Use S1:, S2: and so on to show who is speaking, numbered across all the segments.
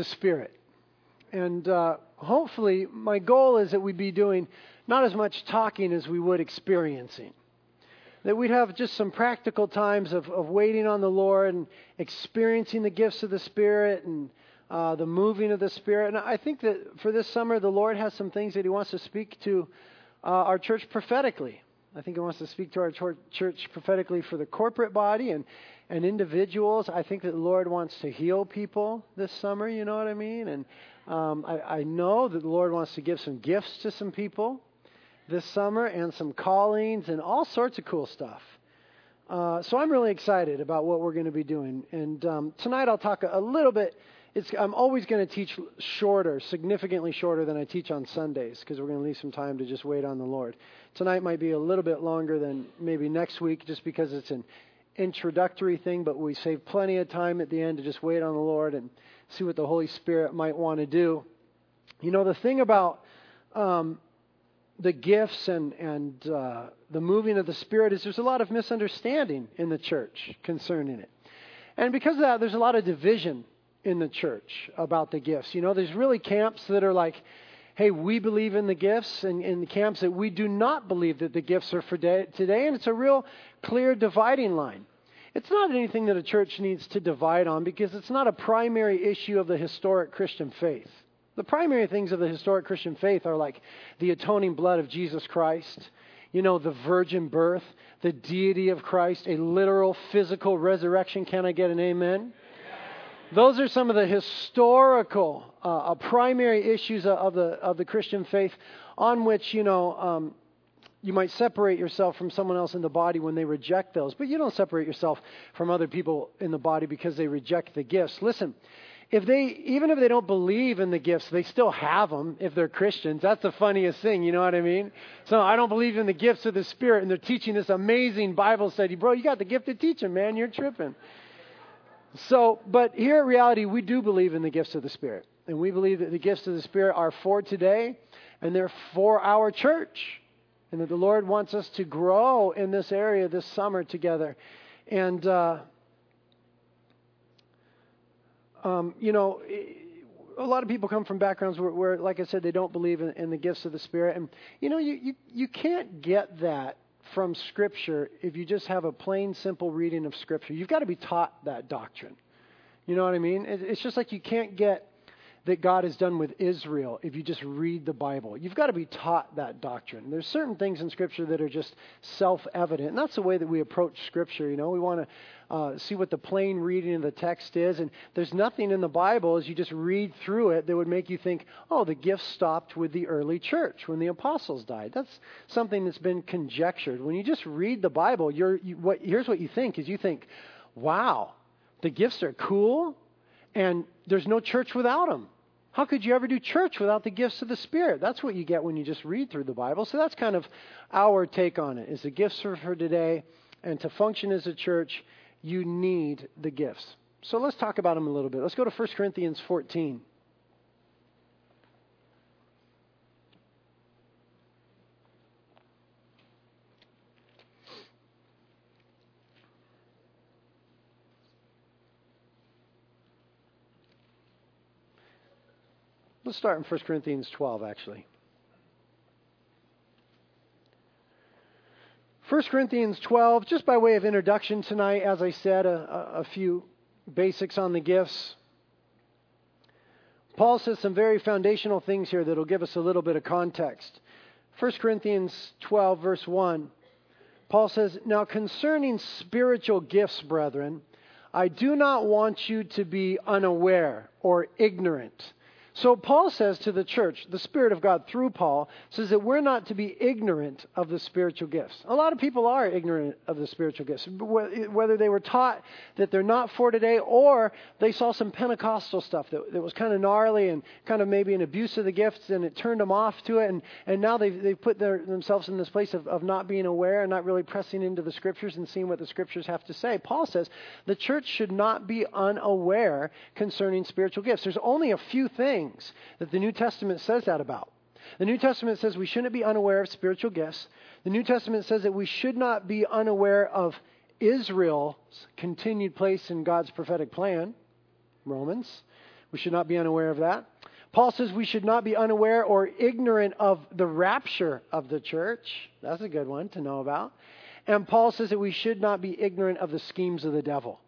S1: the Spirit. And uh, hopefully, my goal is that we'd be doing not as much talking as we would experiencing. That we'd have just some practical times of, of waiting on the Lord and experiencing the gifts of the Spirit and uh, the moving of the Spirit. And I think that for this summer, the Lord has some things that He wants to speak to uh, our church prophetically. I think He wants to speak to our church prophetically for the corporate body and, and individuals. I think that the Lord wants to heal people this summer, you know what I mean? And um, I, I know that the Lord wants to give some gifts to some people this summer and some callings and all sorts of cool stuff. Uh, so I'm really excited about what we're going to be doing. And um, tonight I'll talk a, a little bit. It's, I'm always going to teach shorter, significantly shorter than I teach on Sundays because we're going to leave some time to just wait on the Lord. Tonight might be a little bit longer than maybe next week just because it's an introductory thing, but we save plenty of time at the end to just wait on the Lord and see what the Holy Spirit might want to do. You know, the thing about um, the gifts and, and uh, the moving of the Spirit is there's a lot of misunderstanding in the church concerning it. And because of that, there's a lot of division in the church about the gifts. You know, there's really camps that are like, hey, we believe in the gifts, and in camps that we do not believe that the gifts are for day, today. And it's a real clear dividing line. It's not anything that a church needs to divide on because it's not a primary issue of the historic Christian faith. The primary things of the historic Christian faith are like the atoning blood of Jesus Christ, you know, the virgin birth, the deity of Christ, a literal physical resurrection. Can I get an amen? Those are some of the historical, uh, uh primary issues of the of the Christian faith, on which you know um, you might separate yourself from someone else in the body when they reject those, but you don't separate yourself from other people in the body because they reject the gifts. Listen, if they even if they don't believe in the gifts, they still have them if they're Christians. That's the funniest thing, you know what I mean? So I don't believe in the gifts of the Spirit, and they're teaching this amazing Bible study, bro. You got the gift of teaching, man. You're tripping. So, but here at Reality, we do believe in the gifts of the Spirit, and we believe that the gifts of the Spirit are for today, and they're for our church, and that the Lord wants us to grow in this area this summer together, and. Uh, um, you know, a lot of people come from backgrounds where, where like I said, they don't believe in, in, the gifts of the Spirit. And, you know, you, you, you can't get that from Scripture if you just have a plain, simple reading of Scripture. You've got to be taught that doctrine. You know what I mean? It's just like you can't get that God has done with Israel if you just read the Bible. You've got to be taught that doctrine. There's certain things in Scripture that are just self evident. And that's the way that we approach Scripture. You know, we want to uh, see what the plain reading of the text is. And there's nothing in the Bible as you just read through it that would make you think, oh, the gift stopped with the early church when the apostles died. That's something that's been conjectured. When you just read the Bible, you're, you, what, here's what you think is you think, wow, the gifts are cool and there's no church without them. How could you ever do church without the gifts of the Spirit? That's what you get when you just read through the Bible. So that's kind of our take on it. Is the gifts are for today, and to function as a church, you need the gifts. So let's talk about them a little bit. Let's go to 1 Corinthians 14. Let's start in 1 Corinthians 12, actually. 1 Corinthians 12, just by way of introduction tonight, as I said, a, a few basics on the gifts. Paul says some very foundational things here that will give us a little bit of context. 1 Corinthians 12, verse 1, Paul says, Now concerning spiritual gifts, brethren, I do not want you to be unaware or ignorant so Paul says to the church, the Spirit of God through Paul says that we're not to be ignorant of the spiritual gifts. A lot of people are ignorant of the spiritual gifts, whether they were taught that they're not for today or they saw some Pentecostal stuff that, that was kind of gnarly and kind of maybe an abuse of the gifts and it turned them off to it. And, and now they've, they've put their, themselves in this place of, of not being aware and not really pressing into the scriptures and seeing what the scriptures have to say. Paul says the church should not be unaware concerning spiritual gifts. There's only a few things things that the New Testament says that about. The New Testament says we shouldn't be unaware of spiritual gifts. The New Testament says that we should not be unaware of Israel's continued place in God's prophetic plan, Romans. We should not be unaware of that. Paul says we should not be unaware or ignorant of the rapture of the church. That's a good one to know about. And Paul says that we should not be ignorant of the schemes of the devil.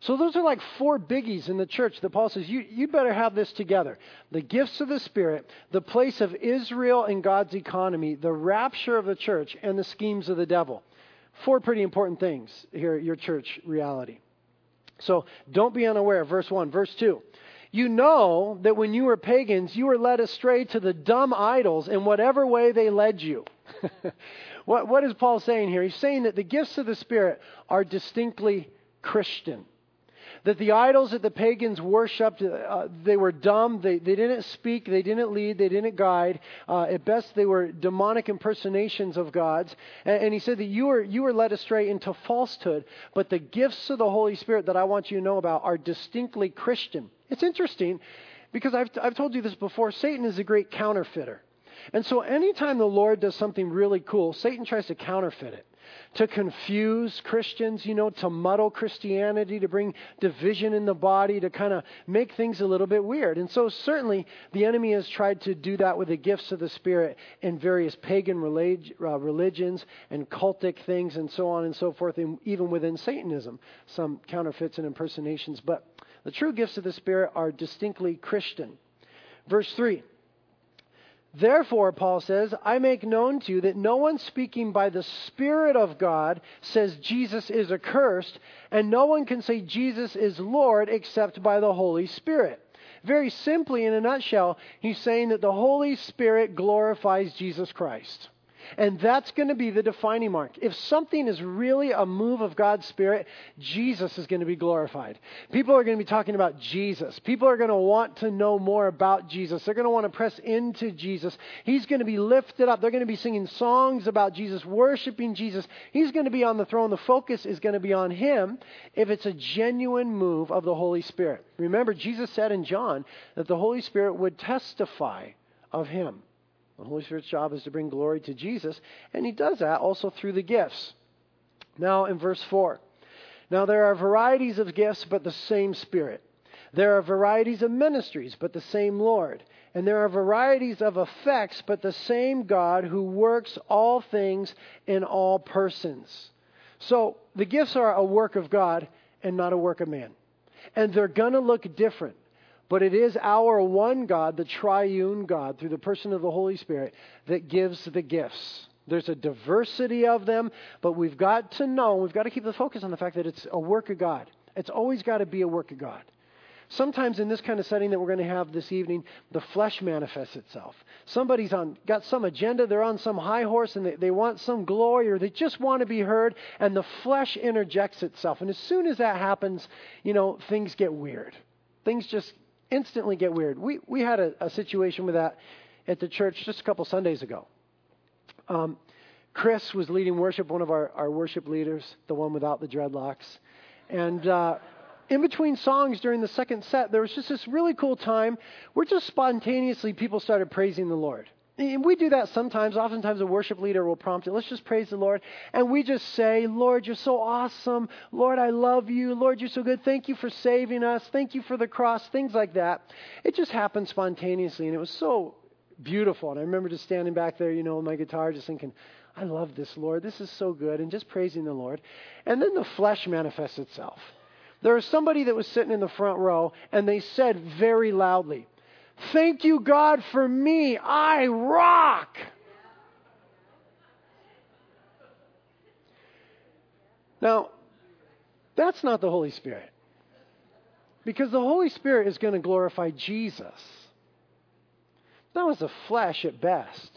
S1: So those are like four biggies in the church that Paul says you, you better have this together. The gifts of the Spirit, the place of Israel in God's economy, the rapture of the church, and the schemes of the devil. Four pretty important things here at your church reality. So don't be unaware. Verse 1. Verse 2. You know that when you were pagans, you were led astray to the dumb idols in whatever way they led you. what, what is Paul saying here? He's saying that the gifts of the Spirit are distinctly Christian. That the idols that the pagans worshipped, uh, they were dumb, they, they didn't speak, they didn't lead, they didn't guide. Uh, at best, they were demonic impersonations of gods. And, and he said that you were, you were led astray into falsehood, but the gifts of the Holy Spirit that I want you to know about are distinctly Christian. It's interesting because I've, I've told you this before Satan is a great counterfeiter. And so anytime the Lord does something really cool, Satan tries to counterfeit it to confuse Christians, you know, to muddle Christianity, to bring division in the body, to kind of make things a little bit weird. And so, certainly, the enemy has tried to do that with the gifts of the Spirit in various pagan relig- uh, religions and cultic things and so on and so forth, and even within Satanism, some counterfeits and impersonations. But the true gifts of the Spirit are distinctly Christian. Verse 3 Therefore, Paul says, I make known to you that no one speaking by the Spirit of God says Jesus is accursed, and no one can say Jesus is Lord except by the Holy Spirit. Very simply, in a nutshell, he's saying that the Holy Spirit glorifies Jesus Christ. And that's going to be the defining mark. If something is really a move of God's Spirit, Jesus is going to be glorified. People are going to be talking about Jesus. People are going to want to know more about Jesus. They're going to want to press into Jesus. He's going to be lifted up. They're going to be singing songs about Jesus, worshiping Jesus. He's going to be on the throne. The focus is going to be on Him if it's a genuine move of the Holy Spirit. Remember, Jesus said in John that the Holy Spirit would testify of Him. The Holy Spirit's job is to bring glory to Jesus, and He does that also through the gifts. Now, in verse 4. Now, there are varieties of gifts, but the same Spirit. There are varieties of ministries, but the same Lord. And there are varieties of effects, but the same God who works all things in all persons. So, the gifts are a work of God and not a work of man. And they're going to look different. But it is our one God, the triune God, through the person of the Holy Spirit, that gives the gifts. There's a diversity of them, but we've got to know, we've got to keep the focus on the fact that it's a work of God. It's always got to be a work of God. Sometimes in this kind of setting that we're going to have this evening, the flesh manifests itself. Somebody's on got some agenda, they're on some high horse and they, they want some glory or they just want to be heard, and the flesh interjects itself. And as soon as that happens, you know, things get weird. Things just instantly get weird. We, we had a, a situation with that at the church just a couple Sundays ago. Um, Chris was leading worship, one of our, our worship leaders, the one without the dreadlocks. And uh, in between songs during the second set, there was just this really cool time where just spontaneously people started praising the Lord. And we do that sometimes. Oftentimes, a worship leader will prompt it. Let's just praise the Lord. And we just say, Lord, you're so awesome. Lord, I love you. Lord, you're so good. Thank you for saving us. Thank you for the cross. Things like that. It just happened spontaneously. And it was so beautiful. And I remember just standing back there, you know, with my guitar, just thinking, I love this, Lord. This is so good. And just praising the Lord. And then the flesh manifests itself. There was somebody that was sitting in the front row, and they said very loudly, Thank you, God, for me. I rock. Now, that's not the Holy Spirit. Because the Holy Spirit is going to glorify Jesus. That was the flesh at best.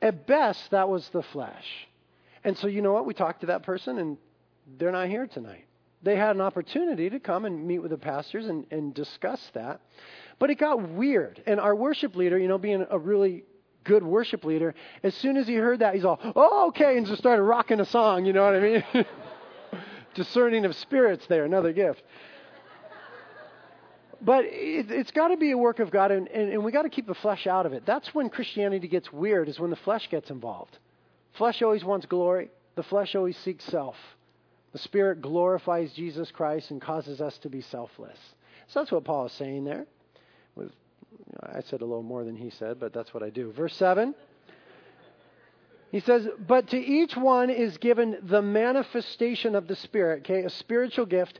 S1: At best, that was the flesh. And so, you know what? We talked to that person, and they're not here tonight. They had an opportunity to come and meet with the pastors and, and discuss that. But it got weird. And our worship leader, you know, being a really good worship leader, as soon as he heard that, he's all, oh, okay, and just started rocking a song, you know what I mean? Discerning of spirits there, another gift. But it, has got to be a work of God, and, and, and we got to keep the flesh out of it. That's when Christianity gets weird, is when the flesh gets involved. Flesh always wants glory, the flesh always seeks self. The Spirit glorifies Jesus Christ and causes us to be selfless. So that's what Paul is saying there. I said a little more than he said, but that's what I do. Verse 7. He says, But to each one is given the manifestation of the Spirit, okay, a spiritual gift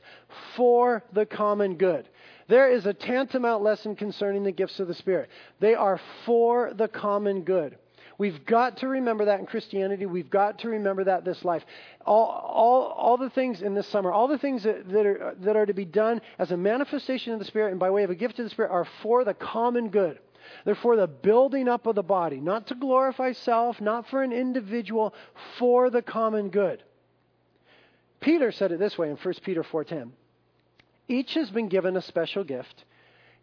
S1: for the common good. There is a tantamount lesson concerning the gifts of the Spirit. They are for the common good. We've got to remember that in Christianity. We've got to remember that this life. All, all, all the things in this summer, all the things that, that, are, that are to be done as a manifestation of the Spirit and by way of a gift of the Spirit are for the common good. They're for the building up of the body, not to glorify self, not for an individual, for the common good. Peter said it this way in 1 Peter 4:10. Each has been given a special gift.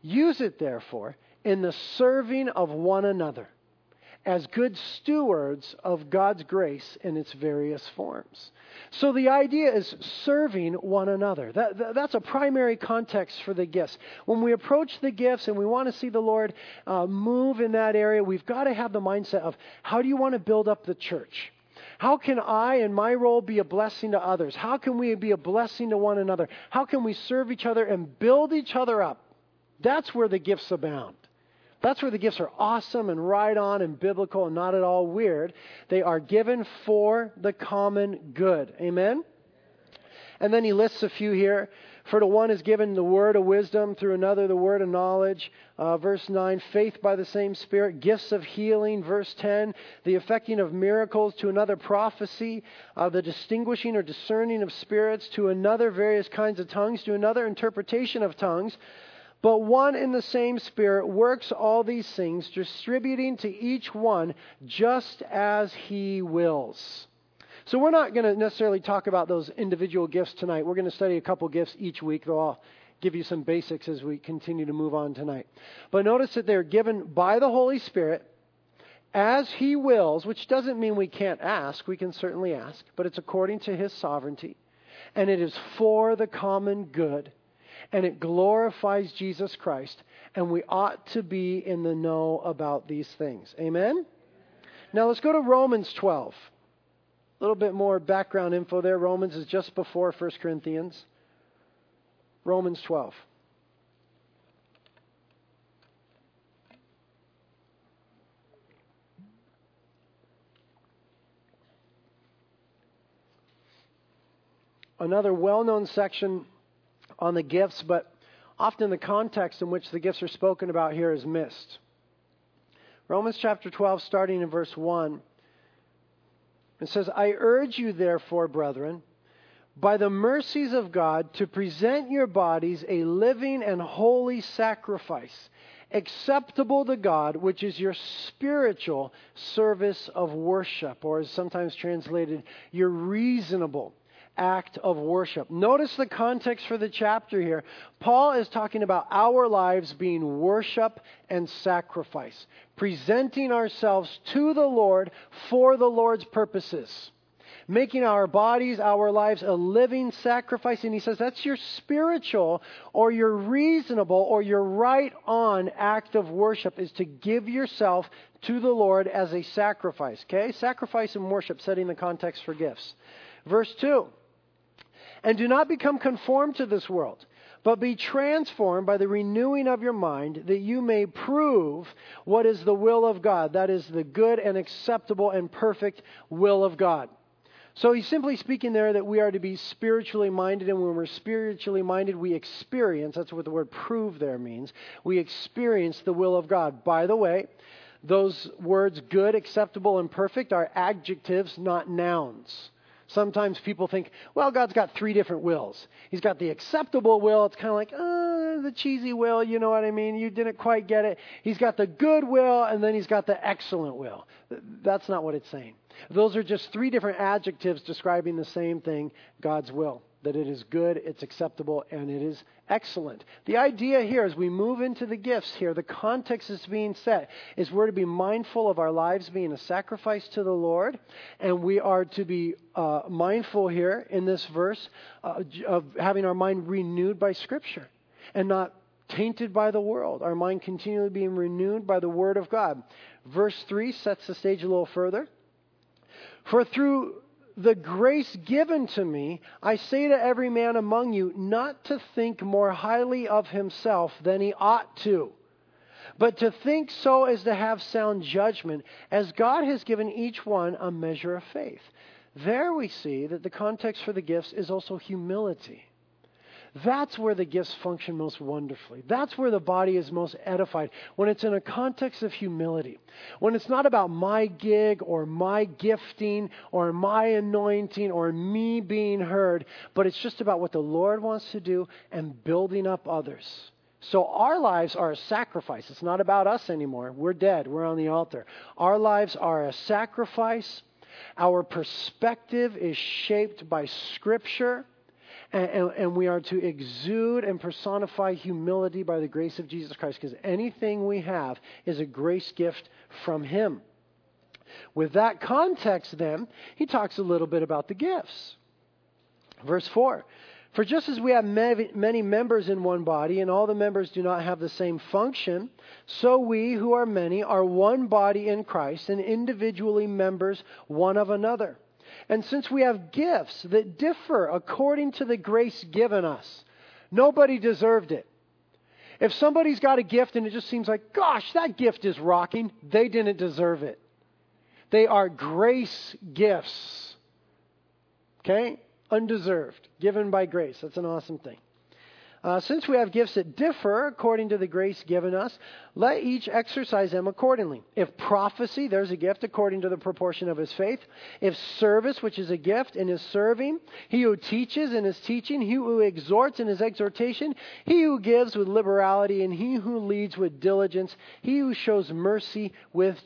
S1: Use it therefore in the serving of one another as good stewards of God's grace in its various forms. So the idea is serving one another. That, that, that's a primary context for the gifts. When we approach the gifts and we want to see the Lord uh, move in that area, we've got to have the mindset of how do you want to build up the church? How can I, in my role, be a blessing to others? How can we be a blessing to one another? How can we serve each other and build each other up? That's where the gifts abound. That's where the gifts are awesome and right on and biblical and not at all weird. They are given for the common good. Amen? And then he lists a few here. For to one is given the word of wisdom, through another the word of knowledge. Uh, verse 9, faith by the same Spirit, gifts of healing. Verse 10, the effecting of miracles. To another prophecy, uh, the distinguishing or discerning of spirits. To another various kinds of tongues. To another interpretation of tongues. But one in the same Spirit works all these things, distributing to each one just as He wills. So we're not going to necessarily talk about those individual gifts tonight. We're going to study a couple gifts each week, though I'll give you some basics as we continue to move on tonight. But notice that they're given by the Holy Spirit as He wills, which doesn't mean we can't ask. We can certainly ask, but it's according to His sovereignty. And it is for the common good and it glorifies Jesus Christ, and we ought to be in the know about these things. Amen? Now let's go to Romans 12. A little bit more background info there. Romans is just before 1 Corinthians. Romans 12. Another well known section on the gifts, but often the context in which the gifts are spoken about here is missed. Romans chapter 12, starting in verse 1, it says, I urge you, therefore, brethren, by the mercies of God, to present your bodies a living and holy sacrifice, acceptable to God, which is your spiritual service of worship, or is sometimes translated, your reasonable act of worship. Notice the context for the chapter here. Paul is talking about our lives being worship and sacrifice, presenting ourselves to the Lord for the Lord's purposes. Making our bodies, our lives a living sacrifice. And he says that's your spiritual or your reasonable or your right on act of worship is to give yourself to the Lord as a sacrifice. Okay? Sacrifice and worship, setting the context for gifts. Verse 2 and do not become conformed to this world, but be transformed by the renewing of your mind, that you may prove what is the will of God. That is the good and acceptable and perfect will of God. So he's simply speaking there that we are to be spiritually minded, and when we're spiritually minded, we experience that's what the word prove there means. We experience the will of God. By the way, those words good, acceptable, and perfect are adjectives, not nouns. Sometimes people think, well, God's got three different wills. He's got the acceptable will. It's kind of like, oh, the cheesy will. You know what I mean? You didn't quite get it. He's got the good will, and then he's got the excellent will. That's not what it's saying. Those are just three different adjectives describing the same thing God's will that it is good, it's acceptable, and it is excellent. The idea here, as we move into the gifts here, the context is being set, is we're to be mindful of our lives being a sacrifice to the Lord, and we are to be uh, mindful here in this verse uh, of having our mind renewed by Scripture and not tainted by the world. Our mind continually being renewed by the Word of God. Verse 3 sets the stage a little further. For through the grace given to me, I say to every man among you not to think more highly of himself than he ought to, but to think so as to have sound judgment, as God has given each one a measure of faith. There we see that the context for the gifts is also humility. That's where the gifts function most wonderfully. That's where the body is most edified. When it's in a context of humility. When it's not about my gig or my gifting or my anointing or me being heard, but it's just about what the Lord wants to do and building up others. So our lives are a sacrifice. It's not about us anymore. We're dead. We're on the altar. Our lives are a sacrifice. Our perspective is shaped by Scripture and, and, and we are to exude and personify humility by the grace of Jesus Christ because anything we have is a grace gift from Him. With that context, then, he talks a little bit about the gifts. Verse 4 For just as we have many members in one body, and all the members do not have the same function, so we who are many are one body in Christ, and individually members one of another. And since we have gifts that differ according to the grace given us, nobody deserved it. If somebody's got a gift and it just seems like, gosh, that gift is rocking, they didn't deserve it. They are grace gifts. Okay? Undeserved, given by grace. That's an awesome thing. Uh, since we have gifts that differ according to the grace given us, let each exercise them accordingly. If prophecy, there's a gift according to the proportion of his faith. If service, which is a gift, in his serving. He who teaches in his teaching. He who exhorts in his exhortation. He who gives with liberality. And he who leads with diligence. He who shows mercy with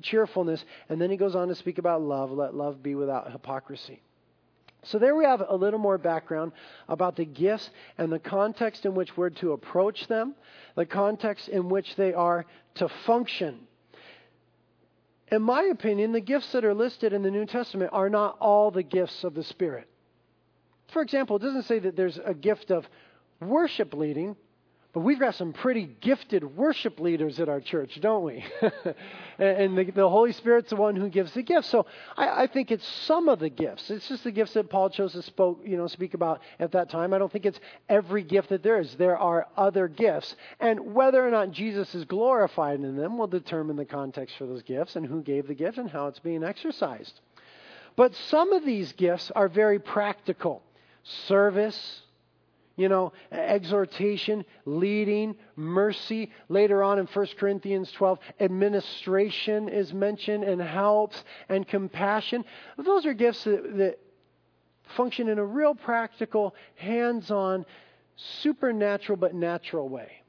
S1: cheerfulness. And then he goes on to speak about love. Let love be without hypocrisy. So there we have a little more background about the gifts and the context in which we're to approach them, the context in which they are to function. In my opinion, the gifts that are listed in the New Testament are not all the gifts of the Spirit. For example, it doesn't say that there's a gift of worship leading, but we've got some pretty gifted worship leaders at our church, don't we? and the, the, Holy Spirit's the one who gives the gifts. So I, I, think it's some of the gifts. It's just the gifts that Paul chose to spoke, you know, speak about at that time. I don't think it's every gift that there is. There are other gifts. And whether or not Jesus is glorified in them will determine the context for those gifts and who gave the gift and how it's being exercised. But some of these gifts are very practical service, you know, exhortation, leading, mercy. Later on in 1 Corinthians 12, administration is mentioned and helps and compassion. Those are gifts that, that function in a real practical, hands on, supernatural but natural way.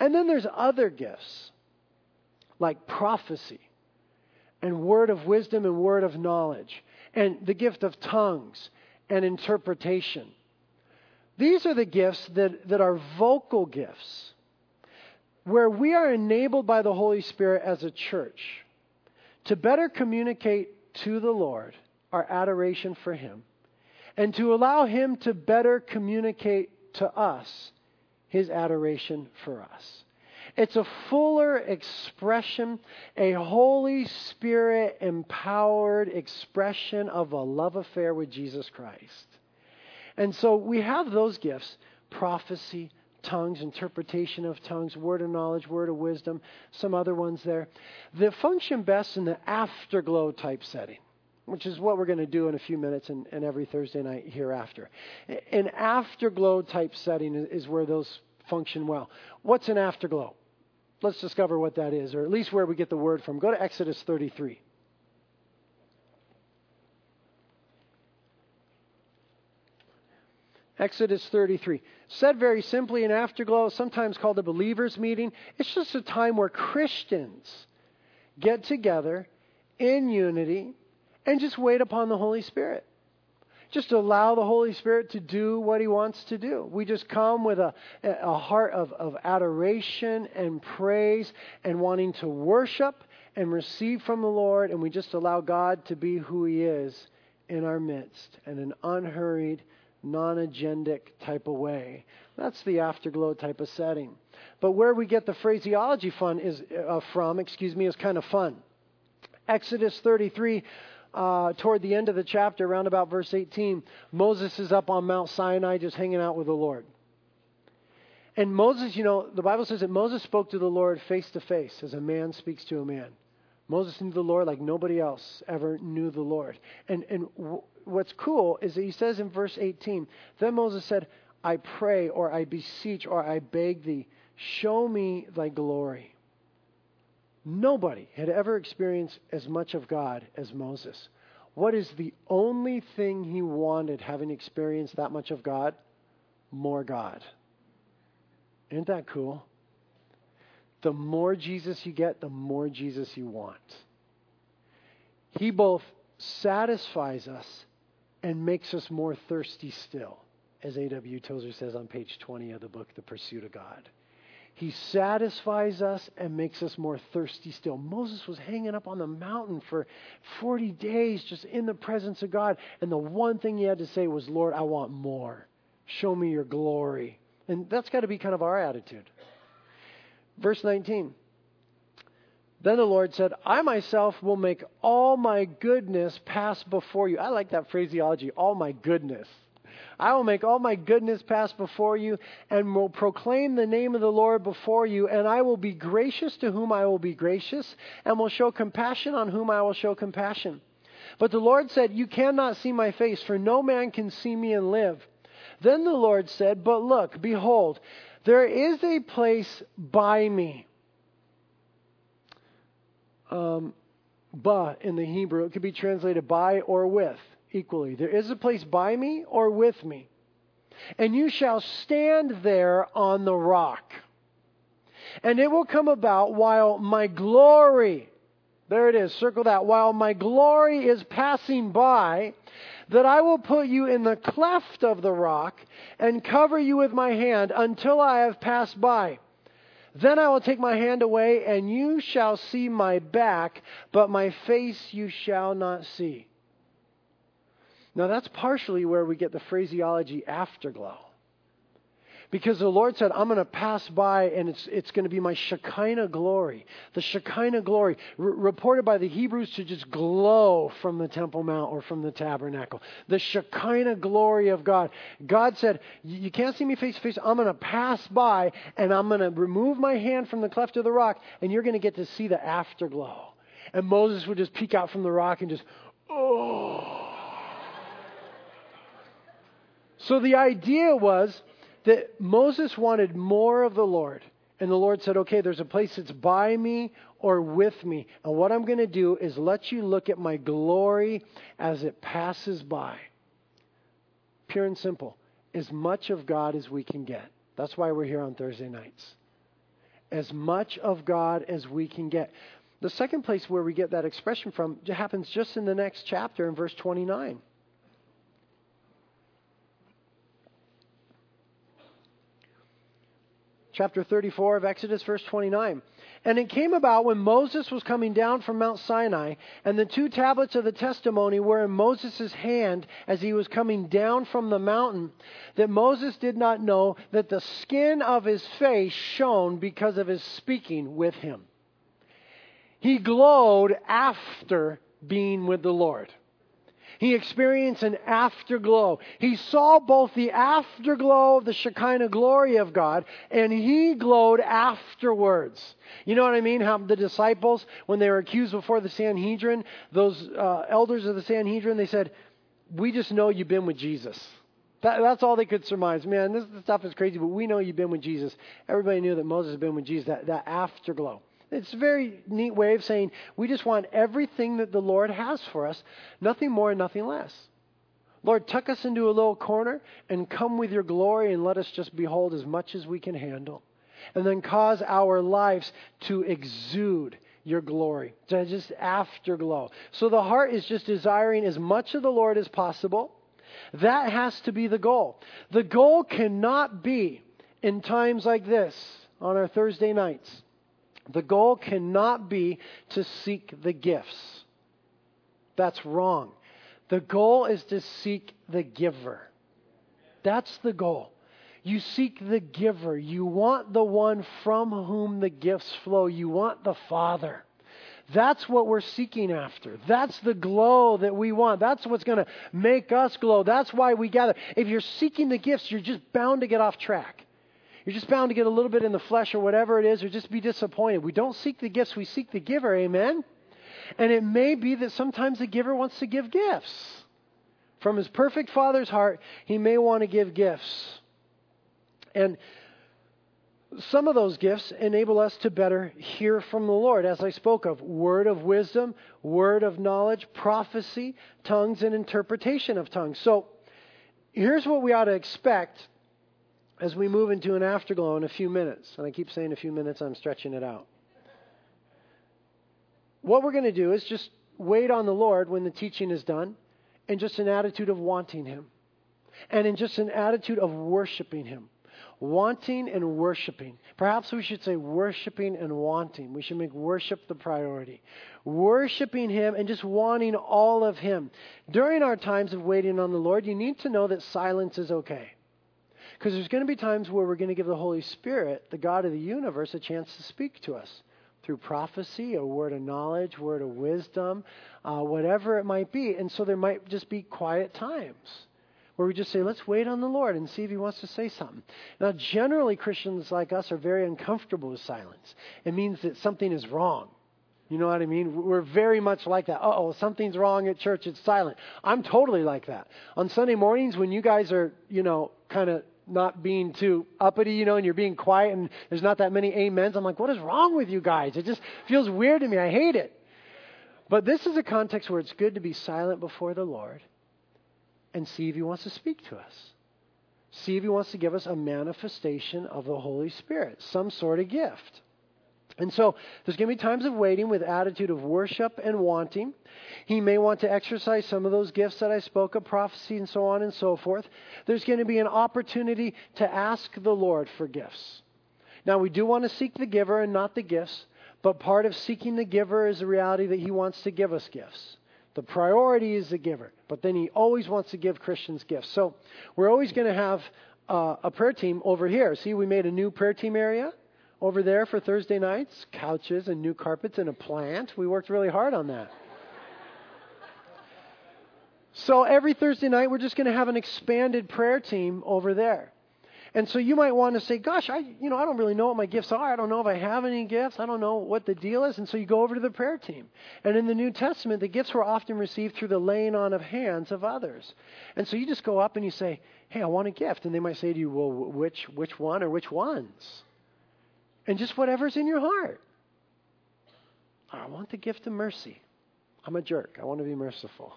S1: And then there's other gifts like prophecy and word of wisdom and word of knowledge and the gift of tongues and interpretation these are the gifts that, that are vocal gifts, where we are enabled by the Holy Spirit as a church to better communicate to the Lord our adoration for Him and to allow Him to better communicate to us His adoration for us. It's a fuller expression, a Holy Spirit empowered expression of a love affair with Jesus Christ. And so we have those gifts prophecy, tongues, interpretation of tongues, word of knowledge, word of wisdom, some other ones there that function best in the afterglow type setting, which is what we're going to do in a few minutes and, and every Thursday night hereafter. An afterglow type setting is where those function well. What's an afterglow? Let's discover what that is, or at least where we get the word from. Go to Exodus 33. Exodus 33. Said very simply, an afterglow, sometimes called a believers' meeting, it's just a time where Christians get together in unity and just wait upon the Holy Spirit. Just allow the Holy Spirit to do what He wants to do. We just come with a, a heart of, of adoration and praise and wanting to worship and receive from the Lord, and we just allow God to be who He is in our midst and an unhurried, non agendic type of way. That's the afterglow type of setting. But where we get the phraseology fun is, uh, from, excuse me, is kind of fun. Exodus 33, uh, toward the end of the chapter, around about verse 18, Moses is up on Mount Sinai just hanging out with the Lord. And Moses, you know, the Bible says that Moses spoke to the Lord face to face as a man speaks to a man. Moses knew the Lord like nobody else ever knew the Lord. And, and what's cool is that he says in verse 18, Then Moses said, I pray, or I beseech, or I beg thee, show me thy glory. Nobody had ever experienced as much of God as Moses. What is the only thing he wanted, having experienced that much of God? More God. Isn't that cool? The more Jesus you get, the more Jesus you want. He both satisfies us and makes us more thirsty still, as A.W. Tozer says on page 20 of the book, The Pursuit of God. He satisfies us and makes us more thirsty still. Moses was hanging up on the mountain for 40 days just in the presence of God. And the one thing he had to say was, Lord, I want more. Show me your glory. And that's got to be kind of our attitude. Verse 19. Then the Lord said, I myself will make all my goodness pass before you. I like that phraseology, all my goodness. I will make all my goodness pass before you and will proclaim the name of the Lord before you, and I will be gracious to whom I will be gracious, and will show compassion on whom I will show compassion. But the Lord said, You cannot see my face, for no man can see me and live. Then the Lord said, But look, behold, there is a place by me. Um, ba in the Hebrew, it could be translated by or with equally. There is a place by me or with me. And you shall stand there on the rock. And it will come about while my glory, there it is, circle that, while my glory is passing by, that I will put you in the cleft of the rock and cover you with my hand until I have passed by. Then I will take my hand away, and you shall see my back, but my face you shall not see. Now, that's partially where we get the phraseology afterglow. Because the Lord said, I'm going to pass by and it's, it's going to be my Shekinah glory. The Shekinah glory, reported by the Hebrews to just glow from the Temple Mount or from the tabernacle. The Shekinah glory of God. God said, You can't see me face to face. I'm going to pass by and I'm going to remove my hand from the cleft of the rock and you're going to get to see the afterglow. And Moses would just peek out from the rock and just, oh. So the idea was that Moses wanted more of the Lord. And the Lord said, okay, there's a place that's by me or with me. And what I'm going to do is let you look at my glory as it passes by. Pure and simple. As much of God as we can get. That's why we're here on Thursday nights. As much of God as we can get. The second place where we get that expression from happens just in the next chapter in verse 29. Chapter 34 of Exodus, verse 29. And it came about when Moses was coming down from Mount Sinai, and the two tablets of the testimony were in Moses' hand as he was coming down from the mountain, that Moses did not know that the skin of his face shone because of his speaking with him. He glowed after being with the Lord. He experienced an afterglow. He saw both the afterglow of the Shekinah glory of God and he glowed afterwards. You know what I mean? How the disciples, when they were accused before the Sanhedrin, those uh, elders of the Sanhedrin, they said, We just know you've been with Jesus. That, that's all they could surmise. Man, this stuff is crazy, but we know you've been with Jesus. Everybody knew that Moses had been with Jesus, that, that afterglow. It's a very neat way of saying we just want everything that the Lord has for us, nothing more and nothing less. Lord, tuck us into a little corner and come with your glory and let us just behold as much as we can handle. And then cause our lives to exude your glory, to just afterglow. So the heart is just desiring as much of the Lord as possible. That has to be the goal. The goal cannot be in times like this on our Thursday nights the goal cannot be to seek the gifts. That's wrong. The goal is to seek the giver. That's the goal. You seek the giver. You want the one from whom the gifts flow. You want the Father. That's what we're seeking after. That's the glow that we want. That's what's going to make us glow. That's why we gather. If you're seeking the gifts, you're just bound to get off track. You're just bound to get a little bit in the flesh or whatever it is, or just be disappointed. We don't seek the gifts, we seek the giver. Amen? And it may be that sometimes the giver wants to give gifts. From his perfect Father's heart, he may want to give gifts. And some of those gifts enable us to better hear from the Lord, as I spoke of word of wisdom, word of knowledge, prophecy, tongues, and interpretation of tongues. So here's what we ought to expect as we move into an afterglow in a few minutes. And I keep saying a few minutes, I'm stretching it out. What we're going to do is just wait on the Lord when the teaching is done in just an attitude of wanting Him and in just an attitude of worshiping Him. Wanting and worshiping. Perhaps we should say worshiping and wanting. We should make worship the priority. Worshiping Him and just wanting all of Him. During our times of waiting on the Lord, you need to know that silence is okay. Because there's going to be times where we're going to give the Holy Spirit, the God of the universe, a chance to speak to us through prophecy, a word of knowledge, word of wisdom, uh, whatever it might be. And so there might just be quiet times where we just say, let's wait on the Lord and see if He wants to say something. Now, generally, Christians like us are very uncomfortable with silence. It means that something is wrong. You know what I mean? We're very much like that. Uh oh, something's wrong at church. It's silent. I'm totally like that. On Sunday mornings, when you guys are, you know, kind of not being too uppity, you know, and you're being quiet and there's not that many amens. I'm like, what is wrong with you guys? It just feels weird to me. I hate it. But this is a context where it's good to be silent before the Lord and see if He wants to speak to us. See if He wants to give us a manifestation of the Holy Spirit, some sort of gift. And so there's going to be times of waiting with attitude of worship and wanting. He may want to exercise some of those gifts that I spoke of, prophecy and so on and so forth. There's going to be an opportunity to ask the Lord for gifts. Now, we do want to seek the giver and not the gifts, but part of seeking the giver is the reality that he wants to give us gifts. The priority is the giver, but then he always wants to give Christians gifts. So we're always going to have uh, a prayer team over here. See, we made a new prayer team area over there for Thursday nights, couches and new carpets and a plant. We worked really hard on that. So every Thursday night, we're just going to have an expanded prayer team over there. And so you might want to say, gosh, I, you know, I don't really know what my gifts are. I don't know if I have any gifts. I don't know what the deal is. And so you go over to the prayer team. And in the New Testament, the gifts were often received through the laying on of hands of others. And so you just go up and you say, hey, I want a gift. And they might say to you, well, which, which one or which ones? And just whatever's in your heart. I want the gift of mercy. I'm a jerk. I want to be merciful.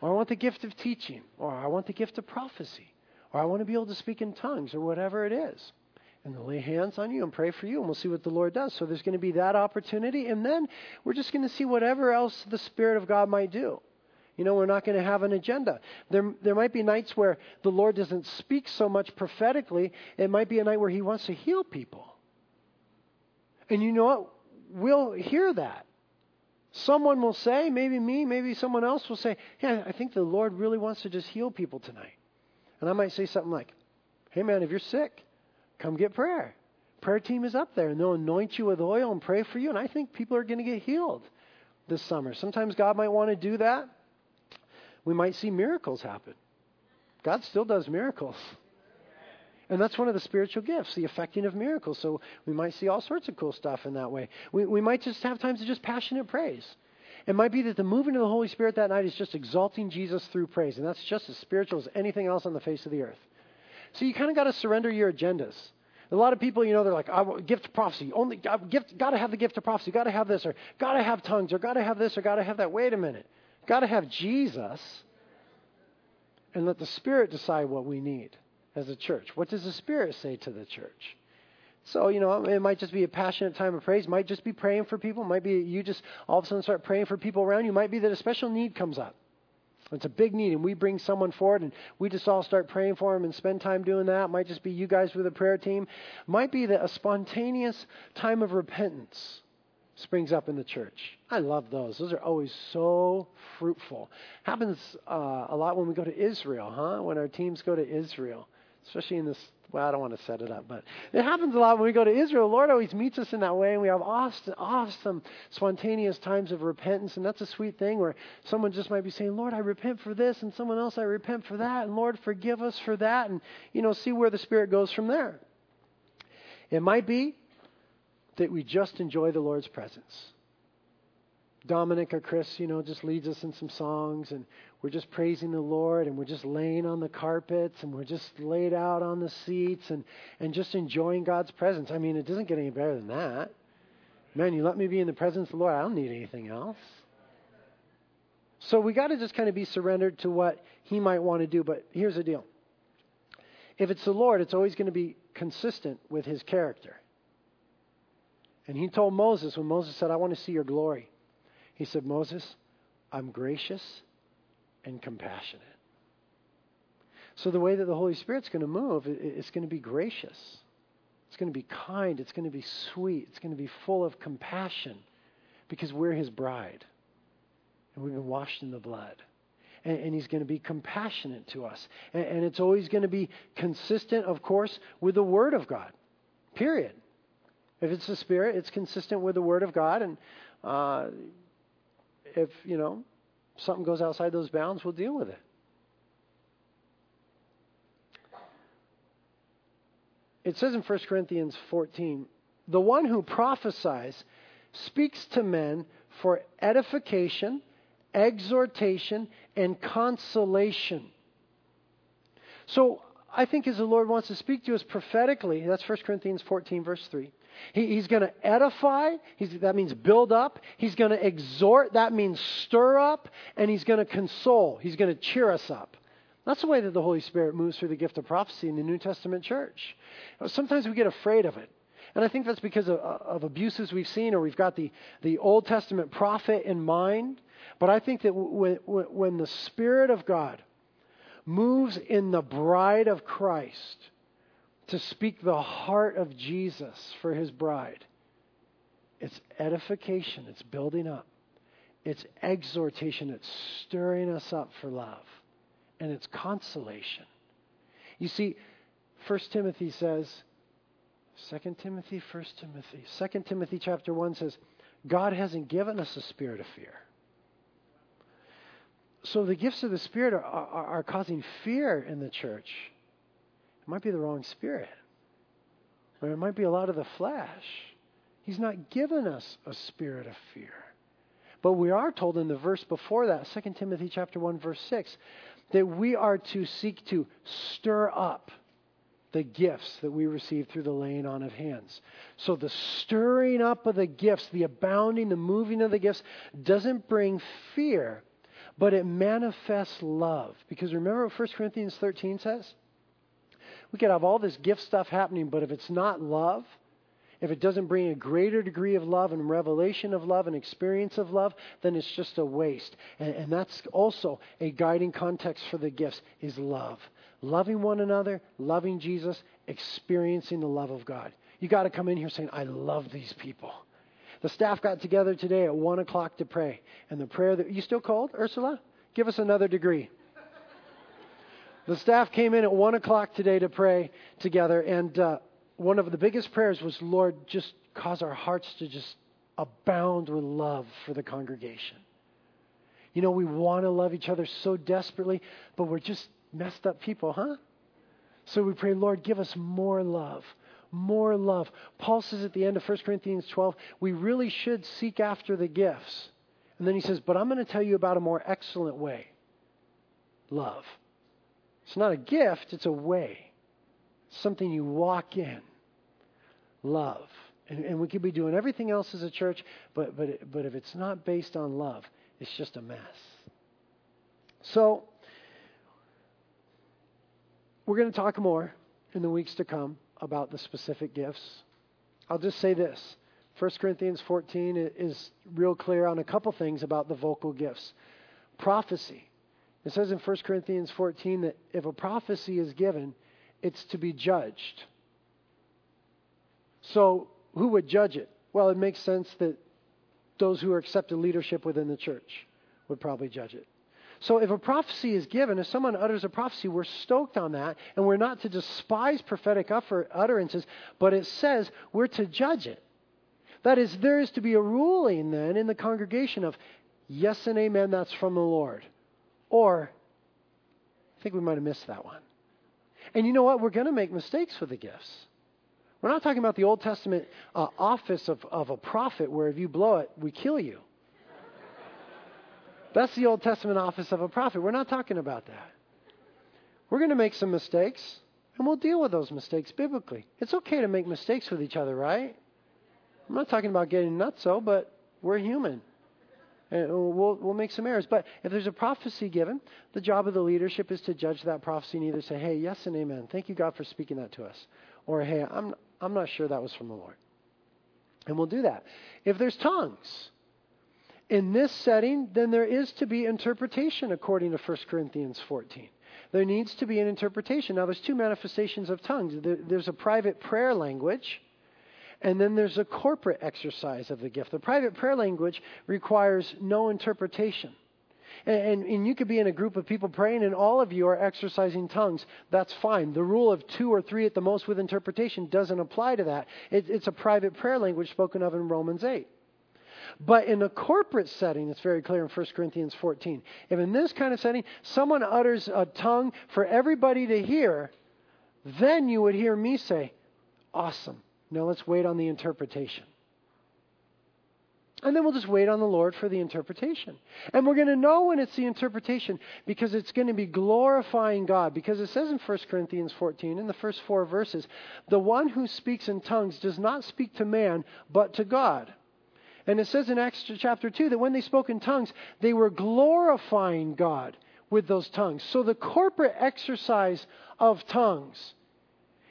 S1: Or I want the gift of teaching. Or I want the gift of prophecy. Or I want to be able to speak in tongues or whatever it is. And they'll lay hands on you and pray for you, and we'll see what the Lord does. So there's going to be that opportunity. And then we're just going to see whatever else the Spirit of God might do. You know, we're not going to have an agenda. There, there might be nights where the Lord doesn't speak so much prophetically. It might be a night where He wants to heal people. And you know what? We'll hear that. Someone will say, maybe me, maybe someone else will say, Yeah, I think the Lord really wants to just heal people tonight. And I might say something like, Hey, man, if you're sick, come get prayer. Prayer team is up there, and they'll anoint you with oil and pray for you. And I think people are going to get healed this summer. Sometimes God might want to do that we might see miracles happen. God still does miracles. And that's one of the spiritual gifts, the effecting of miracles. So we might see all sorts of cool stuff in that way. We, we might just have times of just passionate praise. It might be that the moving of the Holy Spirit that night is just exalting Jesus through praise. And that's just as spiritual as anything else on the face of the earth. So you kind of got to surrender your agendas. A lot of people, you know, they're like, I want gift of prophecy. Only I, gift, got to have the gift of prophecy. Got to have this, or got to have tongues, or got to have this, or got to have that. Wait a minute. Got to have Jesus and let the Spirit decide what we need as a church. What does the Spirit say to the church? So, you know, it might just be a passionate time of praise. Might just be praying for people. Might be you just all of a sudden start praying for people around you. Might be that a special need comes up. It's a big need, and we bring someone forward, and we just all start praying for them and spend time doing that. It might just be you guys with a prayer team. It might be that a spontaneous time of repentance springs up in the church. I love those. Those are always so fruitful. Happens uh, a lot when we go to Israel, huh? When our teams go to Israel. especially in this. Well, I don't want to set it up, but it happens a lot when we go to Israel. The Lord always meets us in that way, and we have awesome, awesome, spontaneous times of repentance, and that's a sweet thing where someone just might be saying, "Lord, I repent for this," and someone else, "I repent for that," and Lord, forgive us for that, and you know, see where the Spirit goes from there. It might be that we just enjoy the Lord's presence. Dominic or Chris, you know, just leads us in some songs, and we're just praising the Lord, and we're just laying on the carpets, and we're just laid out on the seats, and, and just enjoying God's presence. I mean, it doesn't get any better than that. Man, you let me be in the presence of the Lord, I don't need anything else. So we got to just kind of be surrendered to what He might want to do. But here's the deal if it's the Lord, it's always going to be consistent with His character. And He told Moses, when Moses said, I want to see your glory, he said, Moses, I'm gracious and compassionate. So the way that the Holy Spirit's going to move, it's going to be gracious. It's going to be kind. It's going to be sweet. It's going to be full of compassion because we're his bride. And we've been washed in the blood. And, and he's going to be compassionate to us. And, and it's always going to be consistent, of course, with the Word of God. Period. If it's the Spirit, it's consistent with the Word of God. And uh, if, you know, something goes outside those bounds, we'll deal with it. It says in 1 Corinthians 14, the one who prophesies speaks to men for edification, exhortation, and consolation. So I think as the Lord wants to speak to us prophetically, that's 1 Corinthians 14, verse 3. He, he's going to edify, that means build up. He's going to exhort, that means stir up. And he's going to console, he's going to cheer us up. That's the way that the Holy Spirit moves through the gift of prophecy in the New Testament church. Sometimes we get afraid of it. And I think that's because of, of, abuses we've seen, or we've got the, the Old Testament prophet in mind. But I think that when, when the Spirit of God moves in the bride of Christ, to speak the heart of Jesus for his bride. It's edification, it's building up, it's exhortation, it's stirring us up for love, and it's consolation. You see, 1 Timothy says, 2 Timothy, 1 Timothy, 2 Timothy chapter 1 says, God hasn't given us a spirit of fear. So the gifts of the Spirit are, are, are causing fear in the church. It might be the wrong spirit, or it might be a lot of the flesh. He's not given us a spirit of fear. But we are told in the verse before that, 2 Timothy chapter 1 verse 6, that we are to seek to stir up the gifts that we receive through the laying on of hands. So the stirring up of the gifts, the abounding, the moving of the gifts doesn't bring fear, but it manifests love. Because remember what 1 Corinthians 13 says? We could have all this gift stuff happening, but if it's not love, if it doesn't bring a greater degree of love and revelation of love and experience of love, then it's just a waste. And, and that's also a guiding context for the gifts is love. Loving one another, loving Jesus, experiencing the love of God. You got to come in here saying, I love these people. The staff got together today at 1 o'clock to pray. And the prayer that, you still called, Ursula? Give us another degree. The staff came in at 1 o'clock today to pray together, and uh, one of the biggest prayers was, Lord, just cause our hearts to just abound with love for the congregation. You know, we want to love each other so desperately, but we're just messed up people, huh? So we pray, Lord, give us more love. More love. Paul says at the end of 1 Corinthians 12, we really should seek after the gifts. And then he says, but I'm going to tell you about a more excellent way love. It's not a gift, it's a way. something you walk in. Love. And, and, we could be doing everything else as a church, but, but, but if it's not based on love, it's just a mess. So, we're going to talk more in the weeks to come about the specific gifts. I'll just say this 1 Corinthians 14 is real clear on a couple things about the vocal gifts. Prophecy. It says in 1 Corinthians 14 that if a prophecy is given, it's to be judged. So, who would judge it? Well, it makes sense that those who are accepted leadership within the church would probably judge it. So if a prophecy is given, if someone utters a prophecy, we're stoked on that, and we're not to despise prophetic utterances, but it says we're to judge it. That is, there is to be a ruling then in the congregation of yes and amen, that's from the Lord. Or, I think we might have missed that one. And you know what? We're going to make mistakes with the gifts. We're not talking about the Old Testament uh, office of, of a prophet where if you blow it, we kill you. That's the Old Testament office of a prophet. We're not talking about that. We're going to make some mistakes, and we'll deal with those mistakes biblically. It's okay to make mistakes with each other, right? I'm not talking about getting nutso, but we're human. And we'll, we'll make some errors. But if there's a prophecy given, the job of the leadership is to judge that prophecy and either say, hey, yes and amen. Thank you, God, for speaking that to us. Or, hey, I'm, I'm not sure that was from the Lord. And we'll do that. If there's tongues in this setting, then there is to be interpretation according to 1 Corinthians 14. There needs to be an interpretation. Now, there's two manifestations of tongues there's a private prayer language, and then there's a corporate exercise of the gift. The private prayer language requires no interpretation. And, and, you could be in a group of people praying, and all of you are exercising tongues. That's fine. The rule of two or three at the most with interpretation doesn't apply to that. It, it's a private prayer language spoken of in Romans 8. But in a corporate setting, it's very clear in 1 Corinthians 14. If in this kind of setting, someone utters a tongue for everybody to hear, then you would hear me say, Awesome. Now let's wait on the interpretation. And then we'll just wait on the Lord for the interpretation. And we're going to know when it's the interpretation because it's going to be glorifying God. Because it says in 1 Corinthians 14, in the first four verses, the one who speaks in tongues does not speak to man, but to God. And it says in Acts chapter 2 that when they spoke in tongues, they were glorifying God with those tongues. So the corporate exercise of tongues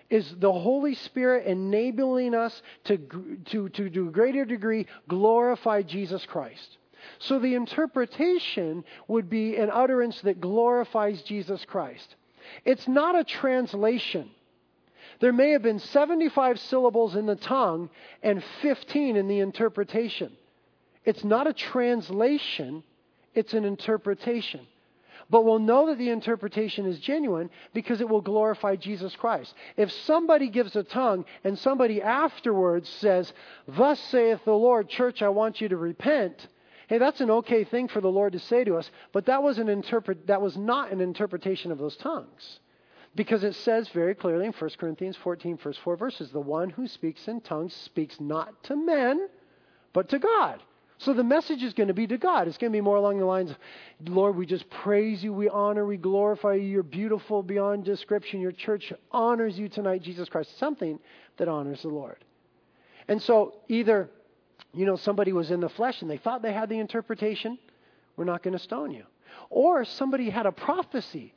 S1: is the Holy Spirit enabling us to, to, to, to a greater degree, glorify Jesus Christ. So the interpretation would be an utterance that glorifies Jesus Christ. It's not a translation. There may have been 75 syllables in the tongue and 15 in the interpretation. It's not a translation, it's an interpretation. But we'll know that the interpretation is genuine because it will glorify Jesus Christ. If somebody gives a tongue and somebody afterwards says, Thus saith the Lord, church, I want you to repent. Hey, that's an okay thing for the Lord to say to us, but that was, an that was not an interpretation of those tongues. Because it says very clearly in 1 Corinthians 14, first four verses, the one who speaks in tongues speaks not to men, but to God. So the message is going to be to God. It's going to be more along the lines of, Lord, we just praise you, we honor, we glorify you. You're beautiful beyond description. Your church honors you tonight, Jesus Christ. Something that honors the Lord. And so either, you know, somebody was in the flesh and they thought they had the interpretation, we're not going to stone you. Or somebody had a prophecy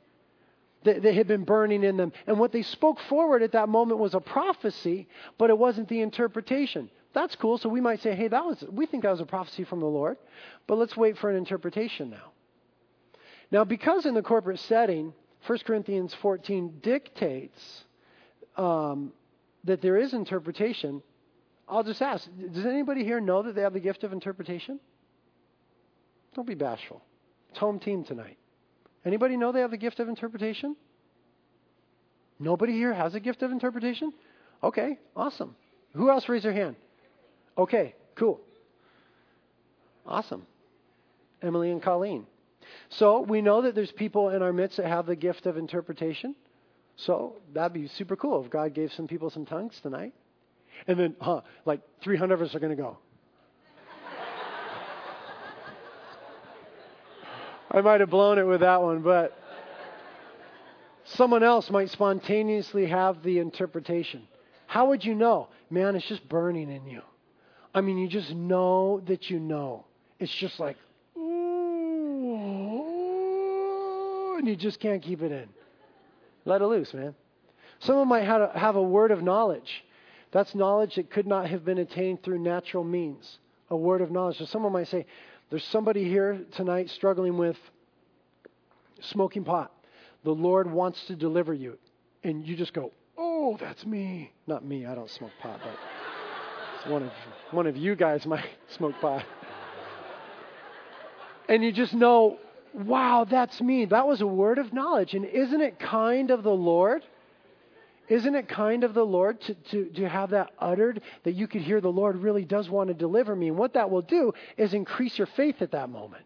S1: that, that had been burning in them. And what they spoke forward at that moment was a prophecy, but it wasn't the interpretation. That's cool. So we might say, hey, that was, we think that was a prophecy from the Lord, but let's wait for an interpretation now. Now, because in the corporate setting, 1 Corinthians 14 dictates um, that there is interpretation, I'll just ask does anybody here know that they have the gift of interpretation? Don't be bashful. It's home team tonight. Anybody know they have the gift of interpretation? Nobody here has a gift of interpretation? Okay, awesome. Who else raised their hand? Okay, cool. Awesome. Emily and Colleen. So we know that there's people in our midst that have the gift of interpretation. So that'd be super cool if God gave some people some tongues tonight. And then, huh, like 300 of us are going to go. I might have blown it with that one, but someone else might spontaneously have the interpretation. How would you know? Man, it's just burning in you. I mean, you just know that you know. It's just like, ooh, and you just can't keep it in. Let it loose, man. Someone might have a, have a word of knowledge. That's knowledge that could not have been attained through natural means. A word of knowledge. So someone might say, There's somebody here tonight struggling with smoking pot. The Lord wants to deliver you. And you just go, Oh, that's me. Not me, I don't smoke pot, but. One of, one of you guys might smoke pot. And you just know wow, that's me. That was a word of knowledge. And isn't it kind of the Lord? Isn't it kind of the Lord to, to, to have that uttered that you could hear the Lord really does want to deliver me? And what that will do is increase your faith at that moment.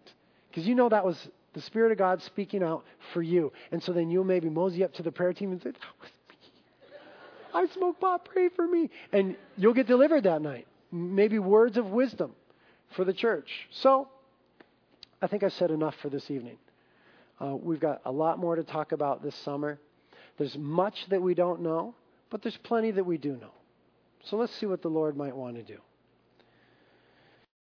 S1: Because you know that was the Spirit of God speaking out for you. And so then you'll maybe mosey up to the prayer team and say, That was me. I smoke pot, pray for me. And you'll get delivered that night. Maybe words of wisdom for the church. So I think I've said enough for this evening. Uh, we've got a lot more to talk about this summer. There's much that we don't know, but there's plenty that we do know. So let's see what the Lord might want to do.